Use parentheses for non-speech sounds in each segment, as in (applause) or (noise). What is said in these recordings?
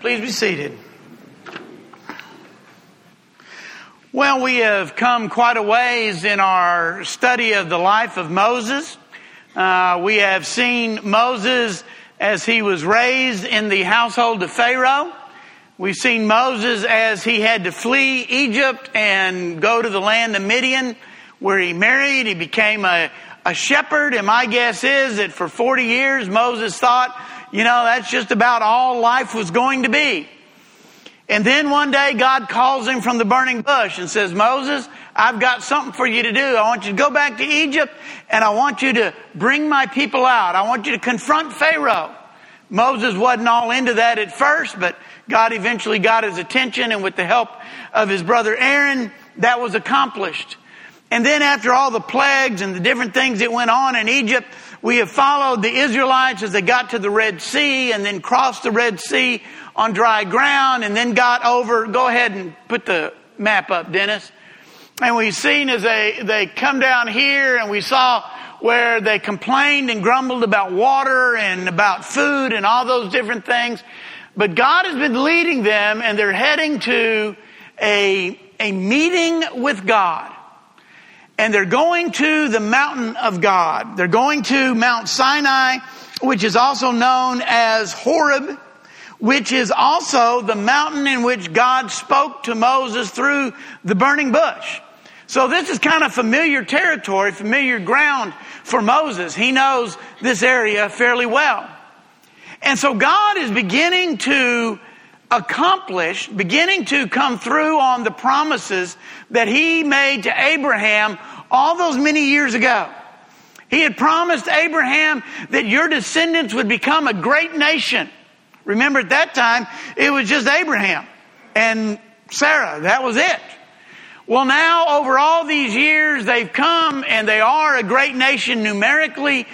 Please be seated. Well, we have come quite a ways in our study of the life of Moses. Uh, we have seen Moses as he was raised in the household of Pharaoh. We've seen Moses as he had to flee Egypt and go to the land of Midian where he married. He became a, a shepherd. And my guess is that for 40 years, Moses thought, you know, that's just about all life was going to be. And then one day God calls him from the burning bush and says, Moses, I've got something for you to do. I want you to go back to Egypt and I want you to bring my people out. I want you to confront Pharaoh. Moses wasn't all into that at first, but God eventually got his attention and with the help of his brother Aaron, that was accomplished. And then after all the plagues and the different things that went on in Egypt, we have followed the Israelites as they got to the Red Sea and then crossed the Red Sea on dry ground and then got over. Go ahead and put the map up, Dennis. And we've seen as they, they come down here and we saw where they complained and grumbled about water and about food and all those different things. But God has been leading them and they're heading to a, a meeting with God and they're going to the mountain of God. They're going to Mount Sinai, which is also known as Horeb, which is also the mountain in which God spoke to Moses through the burning bush. So this is kind of familiar territory, familiar ground for Moses. He knows this area fairly well. And so God is beginning to accomplish, beginning to come through on the promises that he made to Abraham all those many years ago. He had promised Abraham that your descendants would become a great nation. Remember at that time, it was just Abraham and Sarah. That was it. Well, now over all these years, they've come and they are a great nation numerically,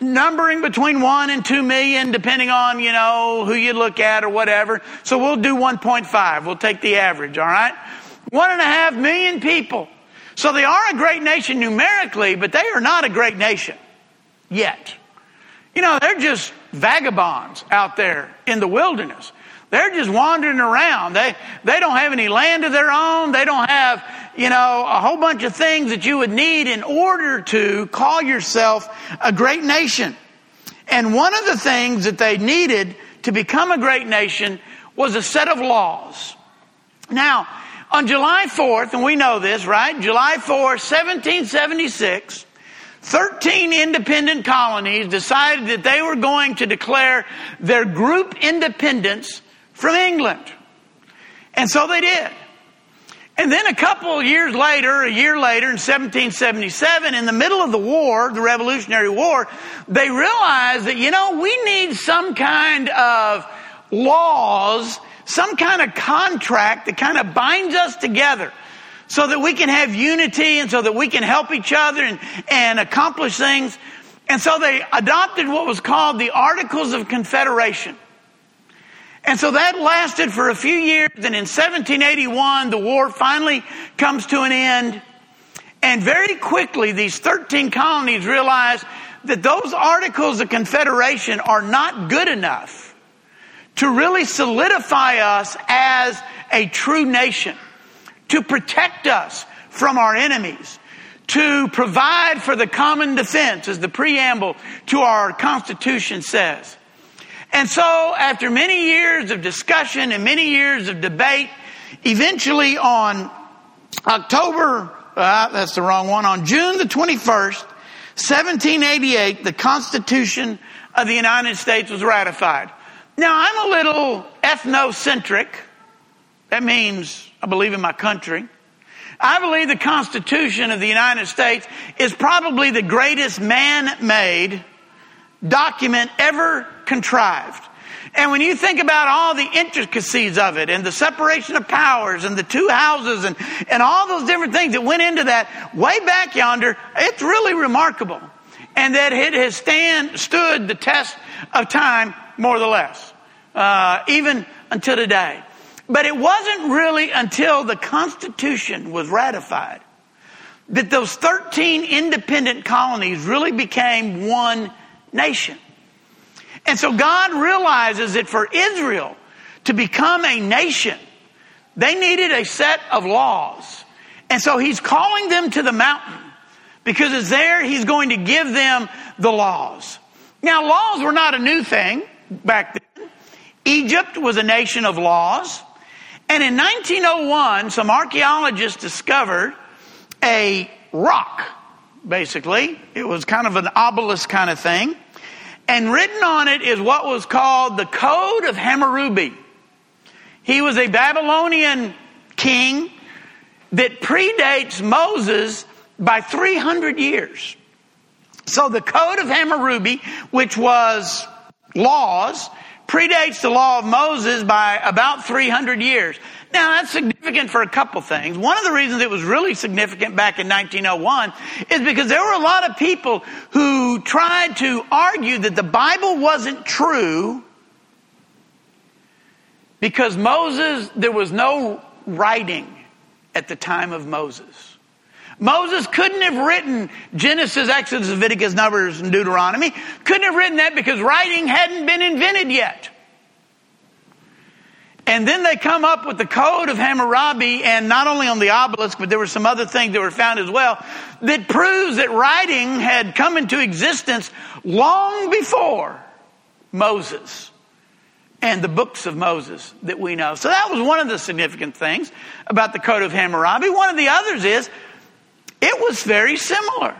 numbering between one and two million, depending on, you know, who you look at or whatever. So we'll do 1.5. We'll take the average, all right? One and a half million people. So they are a great nation numerically, but they are not a great nation yet. You know, they're just vagabonds out there in the wilderness. They're just wandering around. They, they don't have any land of their own. They don't have, you know, a whole bunch of things that you would need in order to call yourself a great nation. And one of the things that they needed to become a great nation was a set of laws. Now, on July 4th, and we know this, right? July 4th, 1776, 13 independent colonies decided that they were going to declare their group independence from England. And so they did. And then a couple of years later, a year later, in 1777, in the middle of the war, the Revolutionary War, they realized that, you know, we need some kind of laws some kind of contract that kind of binds us together so that we can have unity and so that we can help each other and, and accomplish things. And so they adopted what was called the Articles of Confederation. And so that lasted for a few years. And in 1781, the war finally comes to an end. And very quickly, these 13 colonies realized that those Articles of Confederation are not good enough to really solidify us as a true nation, to protect us from our enemies, to provide for the common defense, as the preamble to our Constitution says. And so, after many years of discussion and many years of debate, eventually on October, uh, that's the wrong one, on June the 21st, 1788, the Constitution of the United States was ratified. Now, I'm a little ethnocentric. That means I believe in my country. I believe the Constitution of the United States is probably the greatest man-made document ever contrived. And when you think about all the intricacies of it and the separation of powers and the two houses and, and all those different things that went into that way back yonder, it's really remarkable. And that it has stand, stood the test of time more or less, uh, even until today. But it wasn't really until the Constitution was ratified that those 13 independent colonies really became one nation. And so God realizes that for Israel to become a nation, they needed a set of laws. And so he's calling them to the mountain because it's there he's going to give them the laws. Now, laws were not a new thing back then. Egypt was a nation of laws. And in 1901, some archaeologists discovered a rock, basically. It was kind of an obelisk kind of thing. And written on it is what was called the Code of Hammurabi. He was a Babylonian king that predates Moses by 300 years. So the Code of Hammurabi, which was laws, predates the law of Moses by about 300 years. Now that's significant for a couple things. One of the reasons it was really significant back in 1901 is because there were a lot of people who tried to argue that the Bible wasn't true because Moses, there was no writing at the time of Moses. Moses couldn't have written Genesis, Exodus, Leviticus, Numbers, and Deuteronomy. Couldn't have written that because writing hadn't been invented yet. And then they come up with the Code of Hammurabi, and not only on the obelisk, but there were some other things that were found as well, that proves that writing had come into existence long before Moses and the books of Moses that we know. So that was one of the significant things about the Code of Hammurabi. One of the others is it was very similar.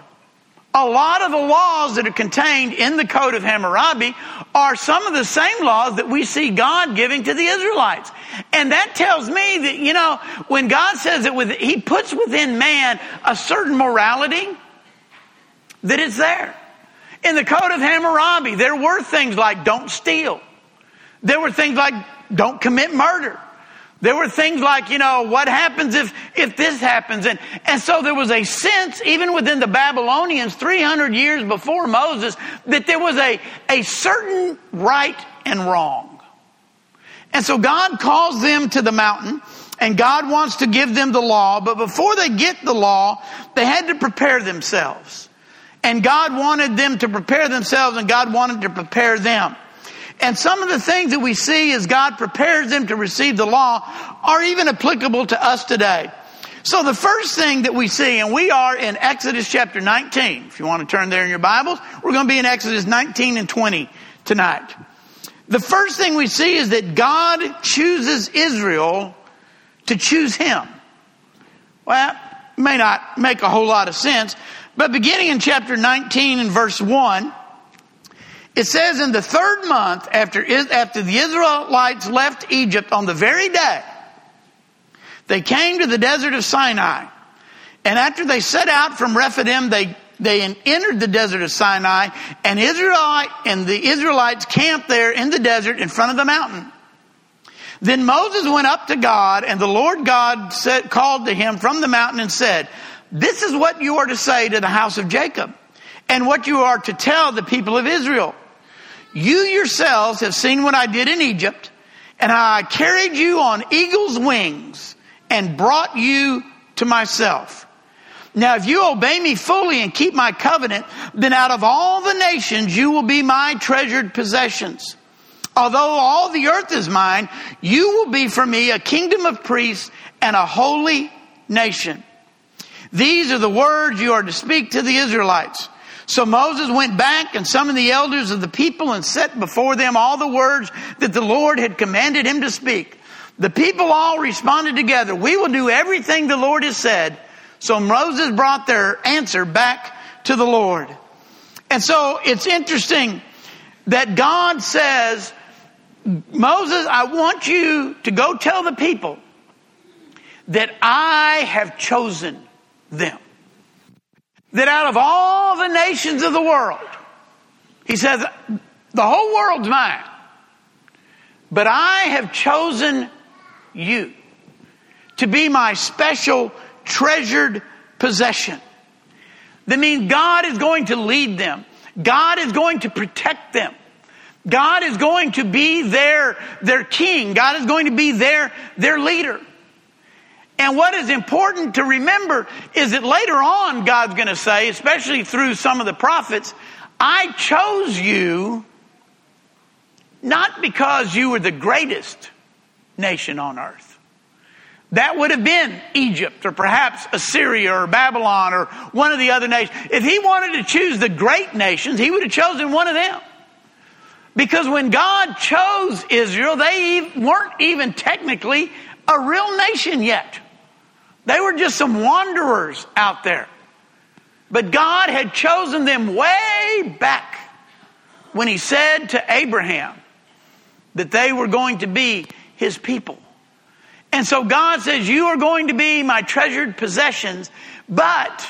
A lot of the laws that are contained in the Code of Hammurabi are some of the same laws that we see God giving to the Israelites. And that tells me that, you know, when God says that with, He puts within man a certain morality, that it's there. In the Code of Hammurabi, there were things like don't steal. There were things like don't commit murder. There were things like, you know, what happens if, if this happens? And, and so there was a sense, even within the Babylonians, 300 years before Moses, that there was a, a certain right and wrong. And so God calls them to the mountain and God wants to give them the law, but before they get the law, they had to prepare themselves. And God wanted them to prepare themselves and God wanted to prepare them. And some of the things that we see as God prepares them to receive the law are even applicable to us today. So the first thing that we see, and we are in Exodus chapter 19. If you want to turn there in your Bibles, we're going to be in Exodus 19 and 20 tonight. The first thing we see is that God chooses Israel to choose him. Well, may not make a whole lot of sense, but beginning in chapter 19 and verse 1, it says in the third month after, after the Israelites left Egypt on the very day, they came to the desert of Sinai. And after they set out from Rephidim, they, they entered the desert of Sinai and Israelite, and the Israelites camped there in the desert in front of the mountain. Then Moses went up to God and the Lord God said, called to him from the mountain and said, this is what you are to say to the house of Jacob and what you are to tell the people of Israel. You yourselves have seen what I did in Egypt, and how I carried you on eagle's wings and brought you to myself. Now, if you obey me fully and keep my covenant, then out of all the nations you will be my treasured possessions. Although all the earth is mine, you will be for me a kingdom of priests and a holy nation. These are the words you are to speak to the Israelites. So Moses went back and summoned the elders of the people and set before them all the words that the Lord had commanded him to speak. The people all responded together, we will do everything the Lord has said. So Moses brought their answer back to the Lord. And so it's interesting that God says, Moses, I want you to go tell the people that I have chosen them that out of all the nations of the world, he says, the whole world's mine, but I have chosen you to be my special treasured possession. That means God is going to lead them. God is going to protect them. God is going to be their, their king. God is going to be their, their leader. And what is important to remember is that later on, God's going to say, especially through some of the prophets, I chose you not because you were the greatest, nation on earth. That would have been Egypt or perhaps Assyria or Babylon or one of the other nations. If he wanted to choose the great nations, he would have chosen one of them. Because when God chose Israel, they weren't even technically a real nation yet. They were just some wanderers out there. But God had chosen them way back when he said to Abraham that they were going to be his people. And so God says, You are going to be my treasured possessions, but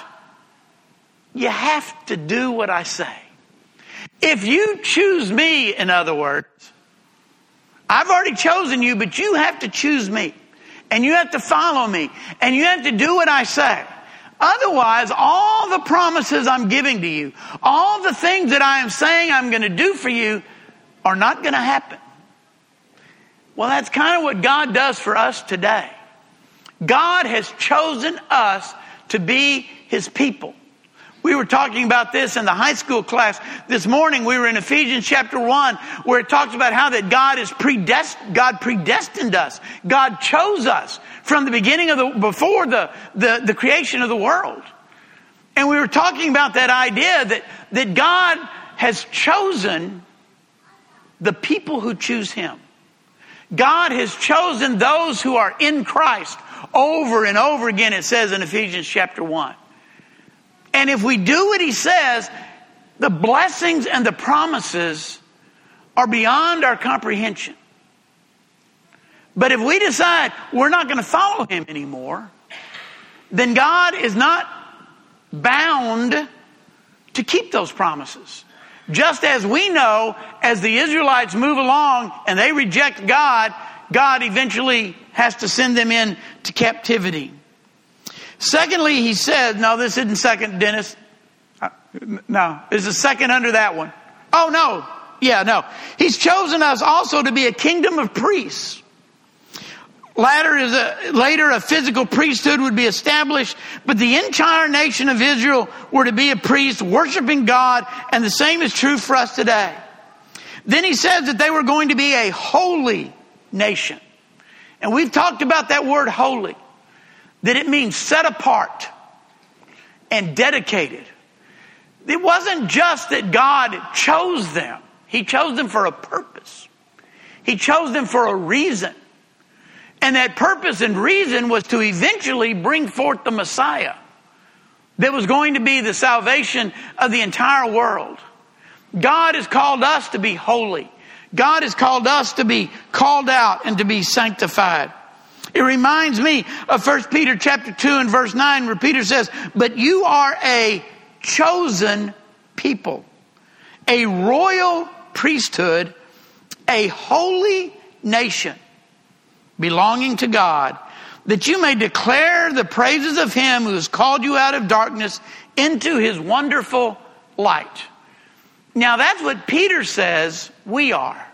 you have to do what I say. If you choose me, in other words, I've already chosen you, but you have to choose me. And you have to follow me. And you have to do what I say. Otherwise, all the promises I'm giving to you, all the things that I am saying I'm going to do for you are not going to happen. Well, that's kind of what God does for us today. God has chosen us to be His people. We were talking about this in the high school class this morning. We were in Ephesians chapter 1 where it talks about how that God is predestined, God predestined us. God chose us from the beginning of the, before the, the, the creation of the world. And we were talking about that idea that, that God has chosen the people who choose Him. God has chosen those who are in Christ over and over again, it says in Ephesians chapter 1. And if we do what he says, the blessings and the promises are beyond our comprehension. But if we decide we're not going to follow him anymore, then God is not bound to keep those promises. Just as we know, as the Israelites move along and they reject God, God eventually has to send them into captivity. Secondly, he said, no, this isn't second, Dennis. Uh, no, there's a second under that one. Oh, no. Yeah, no. He's chosen us also to be a kingdom of priests. Later, is a, later, a physical priesthood would be established, but the entire nation of Israel were to be a priest worshiping God, and the same is true for us today. Then he says that they were going to be a holy nation. And we've talked about that word holy, that it means set apart and dedicated. It wasn't just that God chose them, He chose them for a purpose, He chose them for a reason. And that purpose and reason was to eventually bring forth the Messiah that was going to be the salvation of the entire world. God has called us to be holy. God has called us to be called out and to be sanctified. It reminds me of 1 Peter chapter 2 and verse 9 where Peter says, but you are a chosen people, a royal priesthood, a holy nation belonging to God, that you may declare the praises of him who has called you out of darkness into his wonderful light. Now that's what Peter says we are.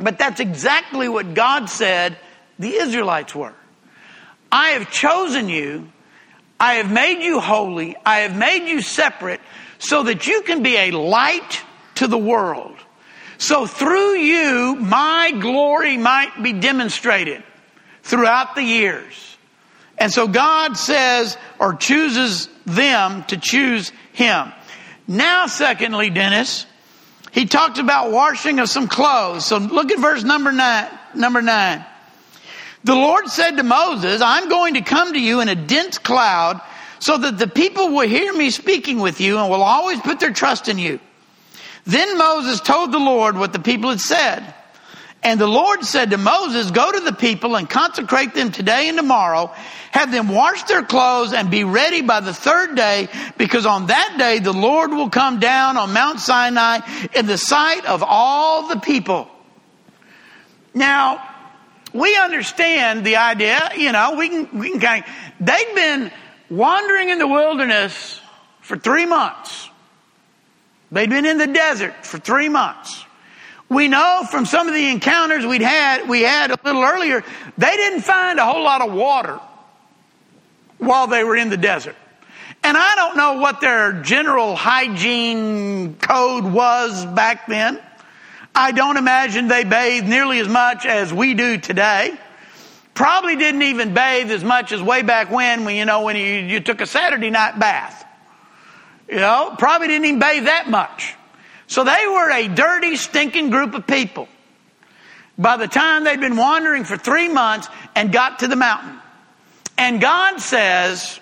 But that's exactly what God said the Israelites were. I have chosen you. I have made you holy. I have made you separate so that you can be a light to the world. So through you, my glory might be demonstrated throughout the years. And so God says or chooses them to choose him. Now, secondly, Dennis, he talked about washing of some clothes. So look at verse number nine, number nine. The Lord said to Moses, I'm going to come to you in a dense cloud so that the people will hear me speaking with you and will always put their trust in you. Then Moses told the Lord what the people had said. And the Lord said to Moses, go to the people and consecrate them today and tomorrow. Have them wash their clothes and be ready by the third day because on that day the Lord will come down on Mount Sinai in the sight of all the people. Now, we understand the idea, you know, we can, we can kind of, they've been wandering in the wilderness for three months. They'd been in the desert for three months. We know from some of the encounters we'd had, we had a little earlier, they didn't find a whole lot of water while they were in the desert. And I don't know what their general hygiene code was back then. I don't imagine they bathed nearly as much as we do today. Probably didn't even bathe as much as way back when, when you know, when you, you took a Saturday night bath. You know, probably didn't even bathe that much. So they were a dirty, stinking group of people. By the time they'd been wandering for three months and got to the mountain. And God says,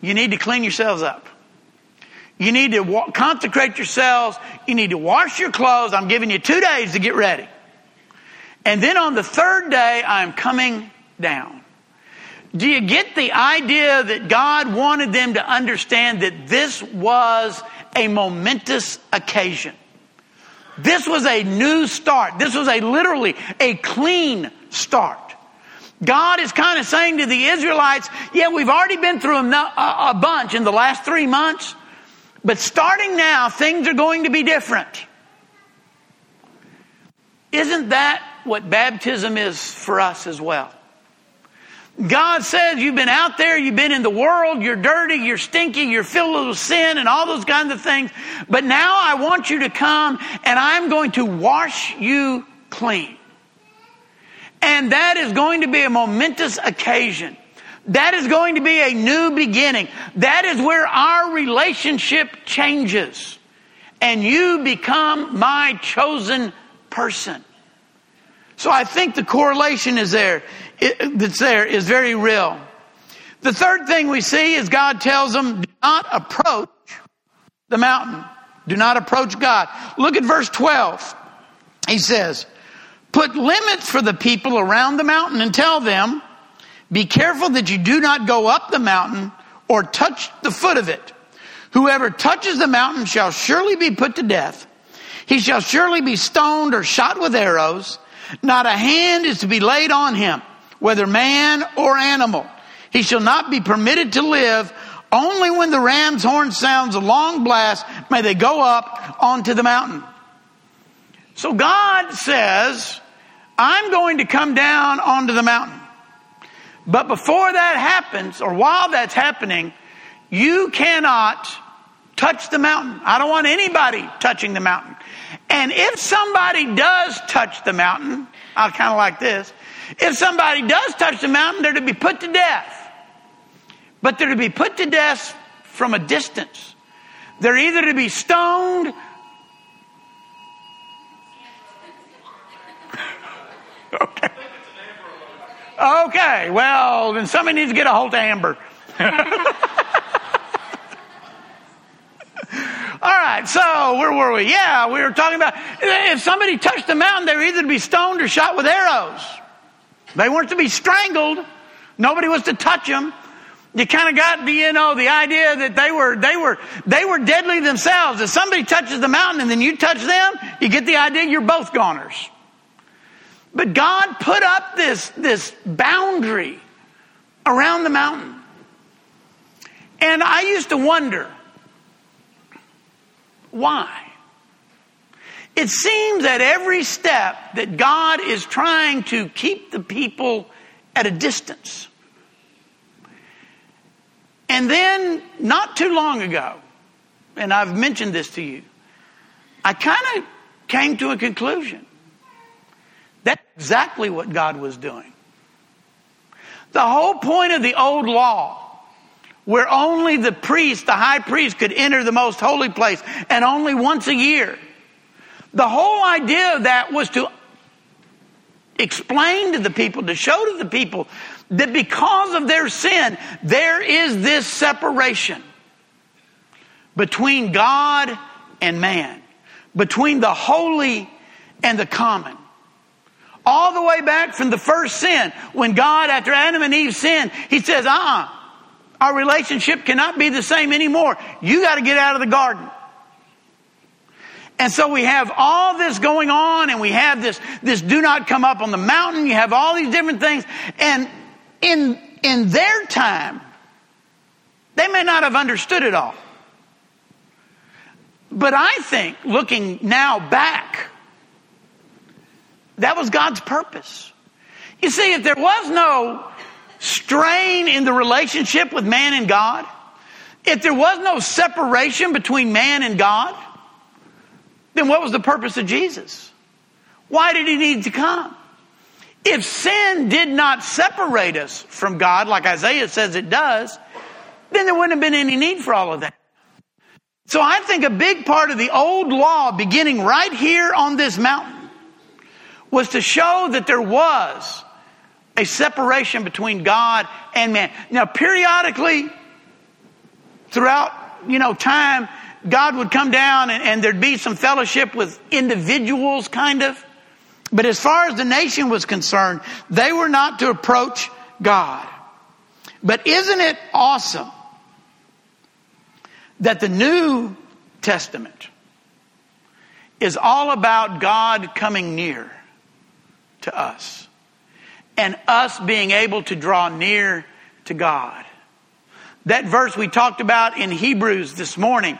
you need to clean yourselves up. You need to wa- consecrate yourselves. You need to wash your clothes. I'm giving you two days to get ready. And then on the third day, I'm coming down. Do you get the idea that God wanted them to understand that this was a momentous occasion? This was a new start. This was a literally a clean start. God is kind of saying to the Israelites, yeah, we've already been through a, a bunch in the last three months, but starting now, things are going to be different. Isn't that what baptism is for us as well? God says you've been out there, you've been in the world, you're dirty, you're stinky, you're filled with sin and all those kinds of things. But now I want you to come and I'm going to wash you clean. And that is going to be a momentous occasion. That is going to be a new beginning. That is where our relationship changes. And you become my chosen person. So I think the correlation is there, that's there is very real. The third thing we see is God tells them, do not approach the mountain. Do not approach God. Look at verse 12. He says, put limits for the people around the mountain and tell them, be careful that you do not go up the mountain or touch the foot of it. Whoever touches the mountain shall surely be put to death. He shall surely be stoned or shot with arrows. Not a hand is to be laid on him, whether man or animal. He shall not be permitted to live. Only when the ram's horn sounds a long blast may they go up onto the mountain. So God says, I'm going to come down onto the mountain. But before that happens, or while that's happening, you cannot touch the mountain. I don't want anybody touching the mountain. And if somebody does touch the mountain, I kind of like this. If somebody does touch the mountain, they're to be put to death. But they're to be put to death from a distance. They're either to be stoned (laughs) okay. Okay, well, then somebody needs to get a hold of Amber. (laughs) All right, so where were we? Yeah, we were talking about if somebody touched the mountain, they were either to be stoned or shot with arrows. They weren't to be strangled. Nobody was to touch them. You kind of got the, you know, the idea that they were, they were, they were deadly themselves. If somebody touches the mountain and then you touch them, you get the idea you're both goners. But God put up this, this boundary around the mountain. And I used to wonder, why? It seems at every step that God is trying to keep the people at a distance. And then, not too long ago, and I've mentioned this to you, I kind of came to a conclusion. That's exactly what God was doing. The whole point of the old law where only the priest, the high priest, could enter the most holy place and only once a year. The whole idea of that was to explain to the people, to show to the people that because of their sin, there is this separation between God and man, between the holy and the common. All the way back from the first sin, when God, after Adam and Eve sinned, He says, uh uh our relationship cannot be the same anymore. You got to get out of the garden. And so we have all this going on and we have this, this do not come up on the mountain. You have all these different things. And in, in their time, they may not have understood it all. But I think looking now back, that was God's purpose. You see, if there was no strain in the relationship with man and God, if there was no separation between man and God, then what was the purpose of Jesus? Why did he need to come? If sin did not separate us from God, like Isaiah says it does, then there wouldn't have been any need for all of that. So I think a big part of the old law beginning right here on this mountain was to show that there was a separation between God and man. Now, periodically, throughout, you know, time, God would come down and, and there'd be some fellowship with individuals, kind of. But as far as the nation was concerned, they were not to approach God. But isn't it awesome that the New Testament is all about God coming near to us and us being able to draw near to God. That verse we talked about in Hebrews this morning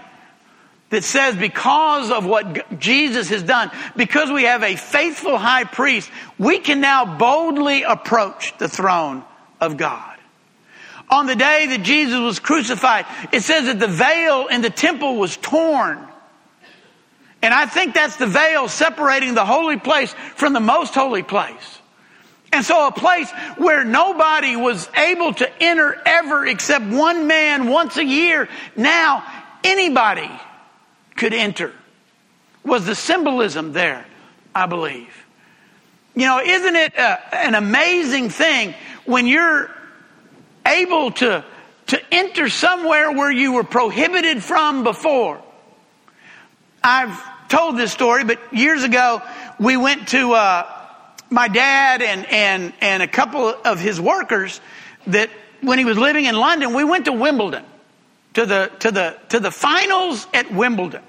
that says because of what Jesus has done, because we have a faithful high priest, we can now boldly approach the throne of God. On the day that Jesus was crucified, it says that the veil in the temple was torn. And I think that's the veil separating the holy place from the most holy place. And so a place where nobody was able to enter ever except one man once a year, now anybody could enter. Was the symbolism there, I believe. You know, isn't it a, an amazing thing when you're able to, to enter somewhere where you were prohibited from before? I've told this story, but years ago we went to uh, my dad and, and, and a couple of his workers that when he was living in London, we went to Wimbledon, to the, to the, to the finals at Wimbledon.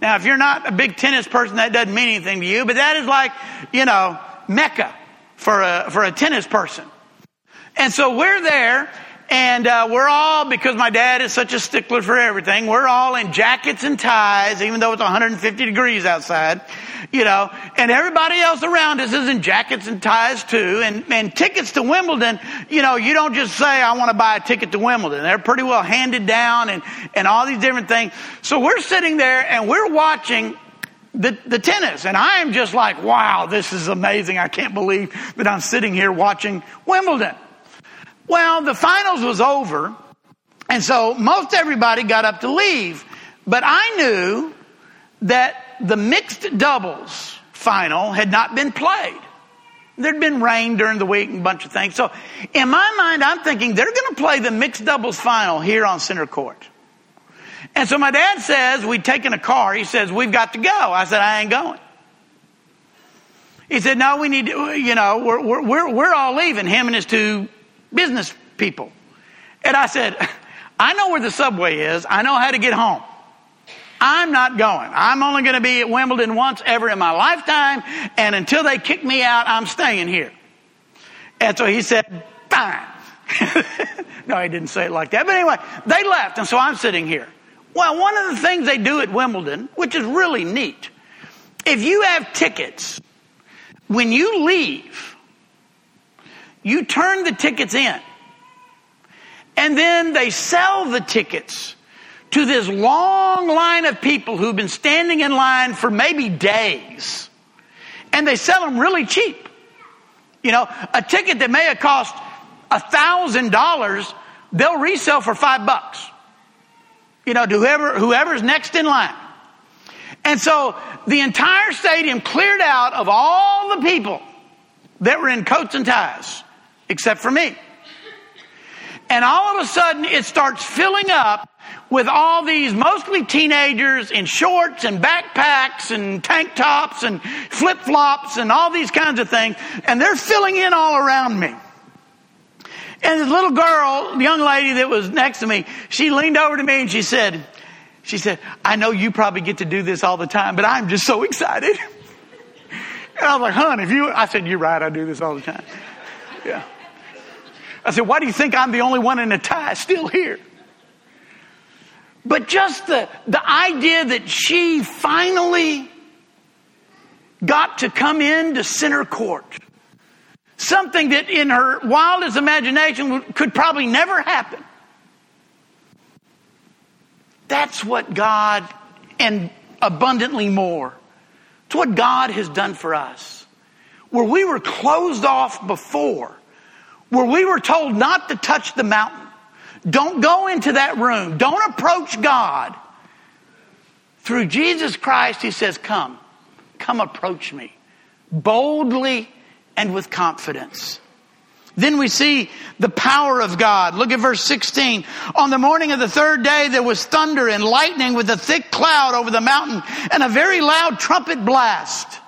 Now, if you're not a big tennis person, that doesn't mean anything to you, but that is like, you know, Mecca for a, for a tennis person. And so we're there and uh, we're all, because my dad is such a stickler for everything, we're all in jackets and ties, even though it's 150 degrees outside, you know, and everybody else around us is in jackets and ties too. And, and tickets to Wimbledon, you know, you don't just say, I want to buy a ticket to Wimbledon. They're pretty well handed down and, and all these different things. So we're sitting there and we're watching the, the tennis. And I am just like, wow, this is amazing. I can't believe that I'm sitting here watching Wimbledon. Well, the finals was over, and so most everybody got up to leave. But I knew that the mixed doubles final had not been played. There'd been rain during the week and a bunch of things. So in my mind, I'm thinking they're going to play the mixed doubles final here on center court. And so my dad says, we'd taken a car. He says, we've got to go. I said, I ain't going. He said, no, we need to, you know, we're, we're, we're all leaving, him and his two business people. And I said, (laughs) I know where the subway is. I know how to get home. I'm not going. I'm only going to be at Wimbledon once ever in my lifetime. And until they kick me out, I'm staying here. And so he said, fine. (laughs) no, he didn't say it like that. But anyway, they left. And so I'm sitting here. Well, one of the things they do at Wimbledon, which is really neat, if you have tickets, when you leave, you turn the tickets in. And then they sell the tickets to this long line of people who've been standing in line for maybe days. And they sell them really cheap. You know, a ticket that may have cost a thousand dollars, they'll resell for five bucks. You know, to whoever, whoever's next in line. And so the entire stadium cleared out of all the people that were in coats and ties except for me. And all of a sudden, it starts filling up with all these mostly teenagers in shorts and backpacks and tank tops and flip flops and all these kinds of things. And they're filling in all around me. And this little girl, the young lady that was next to me, she leaned over to me and she said, she said, I know you probably get to do this all the time, but I'm just so excited. (laughs) And I was like, hon, if you, I said, you're right, I do this all the time. Yeah. I said, why do you think I'm the only one in a tie still here? But just the, the idea that she finally got to come into center court. Something that in her wildest imagination could probably never happen. That's what God, and abundantly more. It's what God has done for us. Where we were closed off before, where we were told not to touch the mountain, don't go into that room, don't approach God. Through Jesus Christ, He says, Come, come approach me boldly and with confidence. Then we see the power of God. Look at verse 16. On the morning of the third day, there was thunder and lightning with a thick cloud over the mountain and a very loud trumpet blast.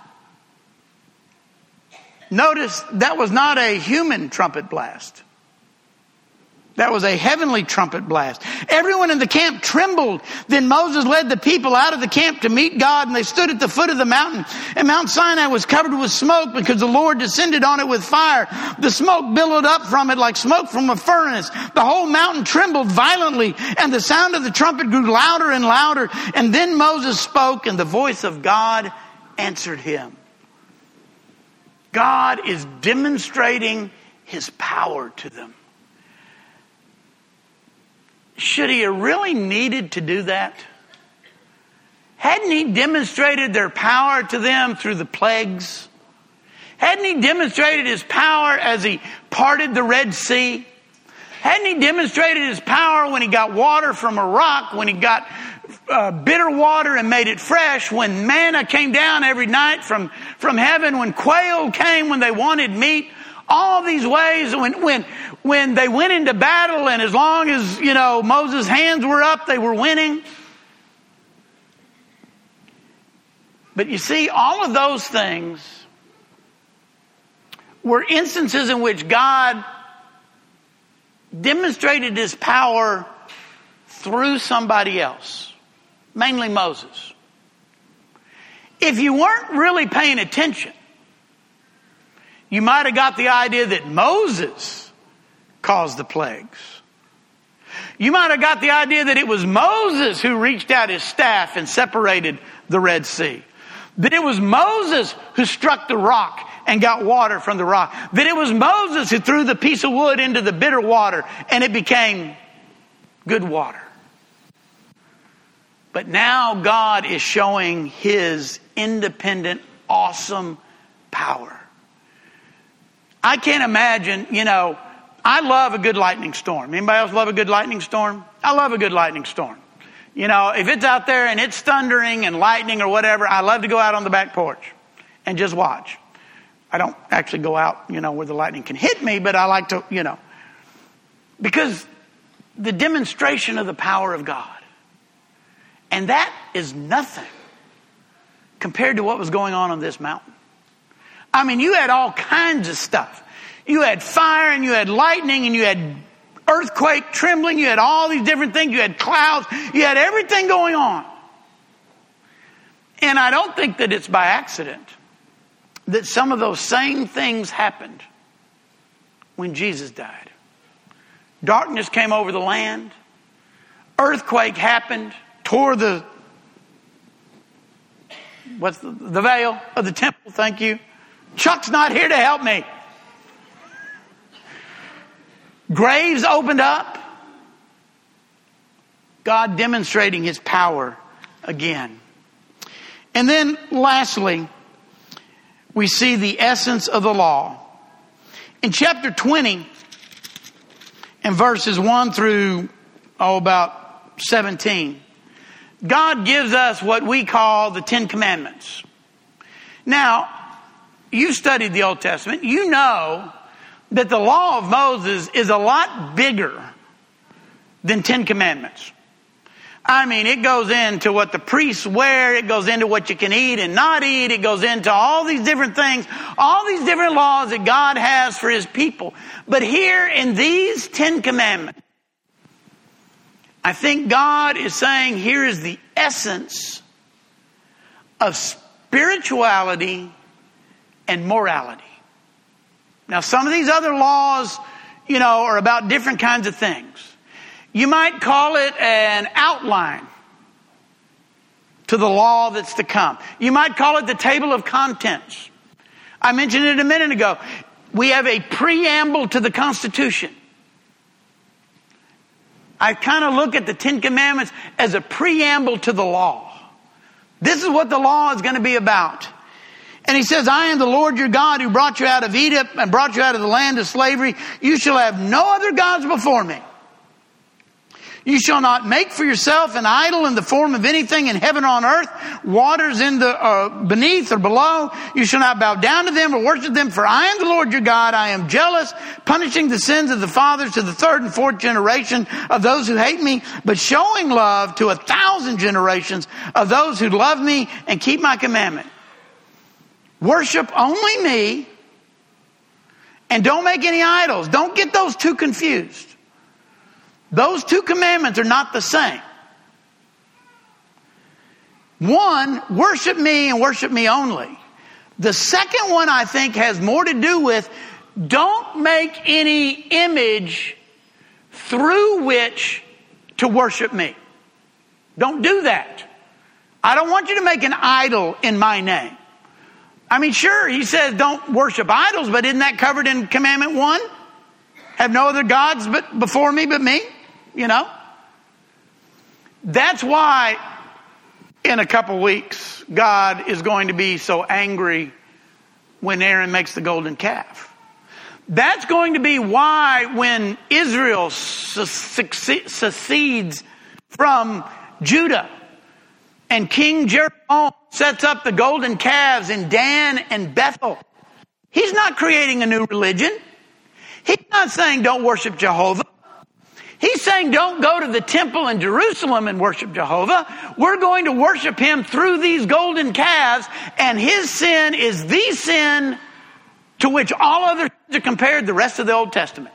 Notice that was not a human trumpet blast. That was a heavenly trumpet blast. Everyone in the camp trembled. Then Moses led the people out of the camp to meet God and they stood at the foot of the mountain. And Mount Sinai was covered with smoke because the Lord descended on it with fire. The smoke billowed up from it like smoke from a furnace. The whole mountain trembled violently and the sound of the trumpet grew louder and louder. And then Moses spoke and the voice of God answered him. God is demonstrating his power to them. Should he have really needed to do that? Hadn't he demonstrated their power to them through the plagues? Hadn't he demonstrated his power as he parted the Red Sea? Hadn't he demonstrated his power when he got water from a rock, when he got uh, bitter water and made it fresh, when manna came down every night from, from heaven, when quail came when they wanted meat? All these ways when, when, when they went into battle and as long as, you know, Moses' hands were up, they were winning. But you see, all of those things were instances in which God demonstrated his power through somebody else, mainly Moses. If you weren't really paying attention, you might have got the idea that Moses caused the plagues. You might have got the idea that it was Moses who reached out his staff and separated the Red Sea. That it was Moses who struck the rock and got water from the rock. That it was Moses who threw the piece of wood into the bitter water and it became good water. But now God is showing his independent, awesome power. I can't imagine, you know, I love a good lightning storm. Anybody else love a good lightning storm? I love a good lightning storm. You know, if it's out there and it's thundering and lightning or whatever, I love to go out on the back porch and just watch. I don't actually go out, you know, where the lightning can hit me, but I like to, you know, because the demonstration of the power of God. And that is nothing compared to what was going on on this mountain. I mean, you had all kinds of stuff. You had fire and you had lightning and you had earthquake, trembling. You had all these different things. You had clouds. You had everything going on. And I don't think that it's by accident that some of those same things happened when Jesus died. Darkness came over the land. Earthquake happened, tore the what's the, the veil of the temple. Thank you. Chuck's not here to help me. Graves opened up. God demonstrating his power again. And then lastly, we see the essence of the law. In chapter 20, and verses 1 through, oh, about 17, God gives us what we call the Ten Commandments. Now, you studied the Old Testament, you know that the law of Moses is a lot bigger than Ten Commandments. I mean, it goes into what the priests wear, it goes into what you can eat and not eat, it goes into all these different things, all these different laws that God has for His people. But here in these Ten Commandments, I think God is saying here is the essence of spirituality and morality. Now, some of these other laws, you know, are about different kinds of things. You might call it an outline to the law that's to come. You might call it the table of contents. I mentioned it a minute ago. We have a preamble to the Constitution. I kind of look at the Ten Commandments as a preamble to the law. This is what the law is going to be about. And he says, I am the Lord your God who brought you out of Egypt and brought you out of the land of slavery. You shall have no other gods before me. You shall not make for yourself an idol in the form of anything in heaven or on earth, waters in the uh, beneath or below. You shall not bow down to them or worship them, for I am the Lord your God. I am jealous, punishing the sins of the fathers to the third and fourth generation of those who hate me, but showing love to a thousand generations of those who love me and keep my commandment. Worship only me and don't make any idols. Don't get those two confused. Those two commandments are not the same. One, worship me and worship me only. The second one I think has more to do with don't make any image through which to worship me. Don't do that. I don't want you to make an idol in my name. I mean, sure, he says don't worship idols, but isn't that covered in commandment one? Have no other gods but before me but me? You know? That's why in a couple weeks, God is going to be so angry when Aaron makes the golden calf. That's going to be why when Israel secedes from Judah and King Jeroboam sets up the golden calves in Dan and Bethel, he's not creating a new religion. He's not saying don't worship Jehovah. He's saying don't go to the temple in Jerusalem and worship Jehovah. We're going to worship him through these golden calves and his sin is the sin to which all other sins are compared the rest of the Old Testament.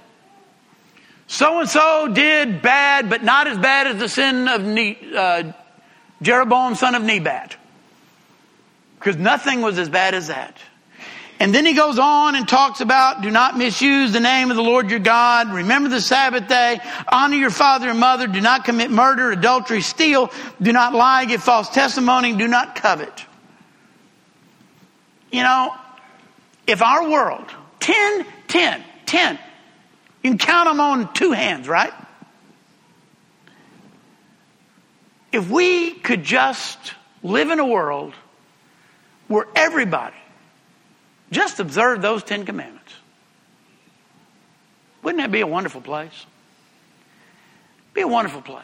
So and so did bad, but not as bad as the sin of ne- uh, Jeroboam, son of Nebat. Because nothing was as bad as that. And then he goes on and talks about do not misuse the name of the Lord your God. Remember the Sabbath day. Honor your father and mother. Do not commit murder, adultery, steal. Do not lie, give false testimony. Do not covet. You know, if our world, 10, 10, 10, you can count them on two hands, right? If we could just live in a world where everybody just observe those Ten Commandments. Wouldn't that be a wonderful place? Be a wonderful place.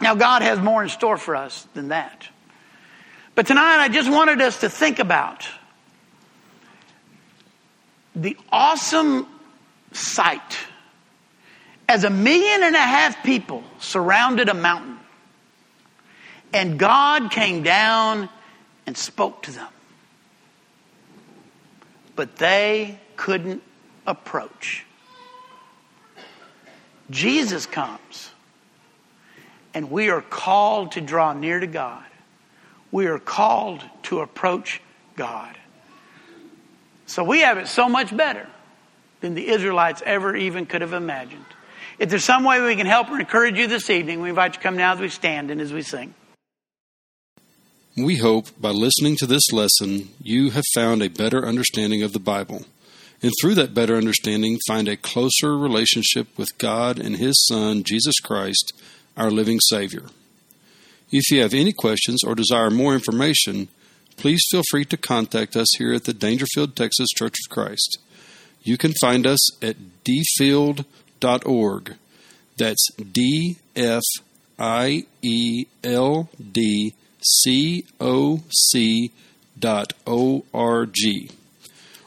Now, God has more in store for us than that. But tonight, I just wanted us to think about the awesome sight as a million and a half people surrounded a mountain, and God came down and spoke to them but they couldn't approach. Jesus comes, and we are called to draw near to God. We are called to approach God. So we have it so much better than the Israelites ever even could have imagined. If there's some way we can help or encourage you this evening, we invite you to come now as we stand and as we sing. We hope by listening to this lesson, you have found a better understanding of the Bible, and through that better understanding, find a closer relationship with God and His Son, Jesus Christ, our living Savior. If you have any questions or desire more information, please feel free to contact us here at the Daingerfield, Texas Church of Christ. You can find us at dfield.org. That's D F I E L D coc.org.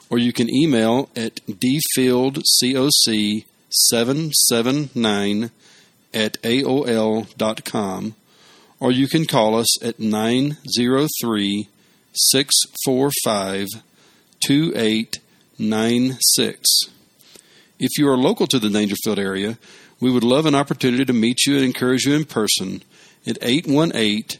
Or you can email at dfieldcoc779 at aol.com. Or you can call us at 903 645 2896. If you are local to the Daingerfield area, we would love an opportunity to meet you and encourage you in person at 818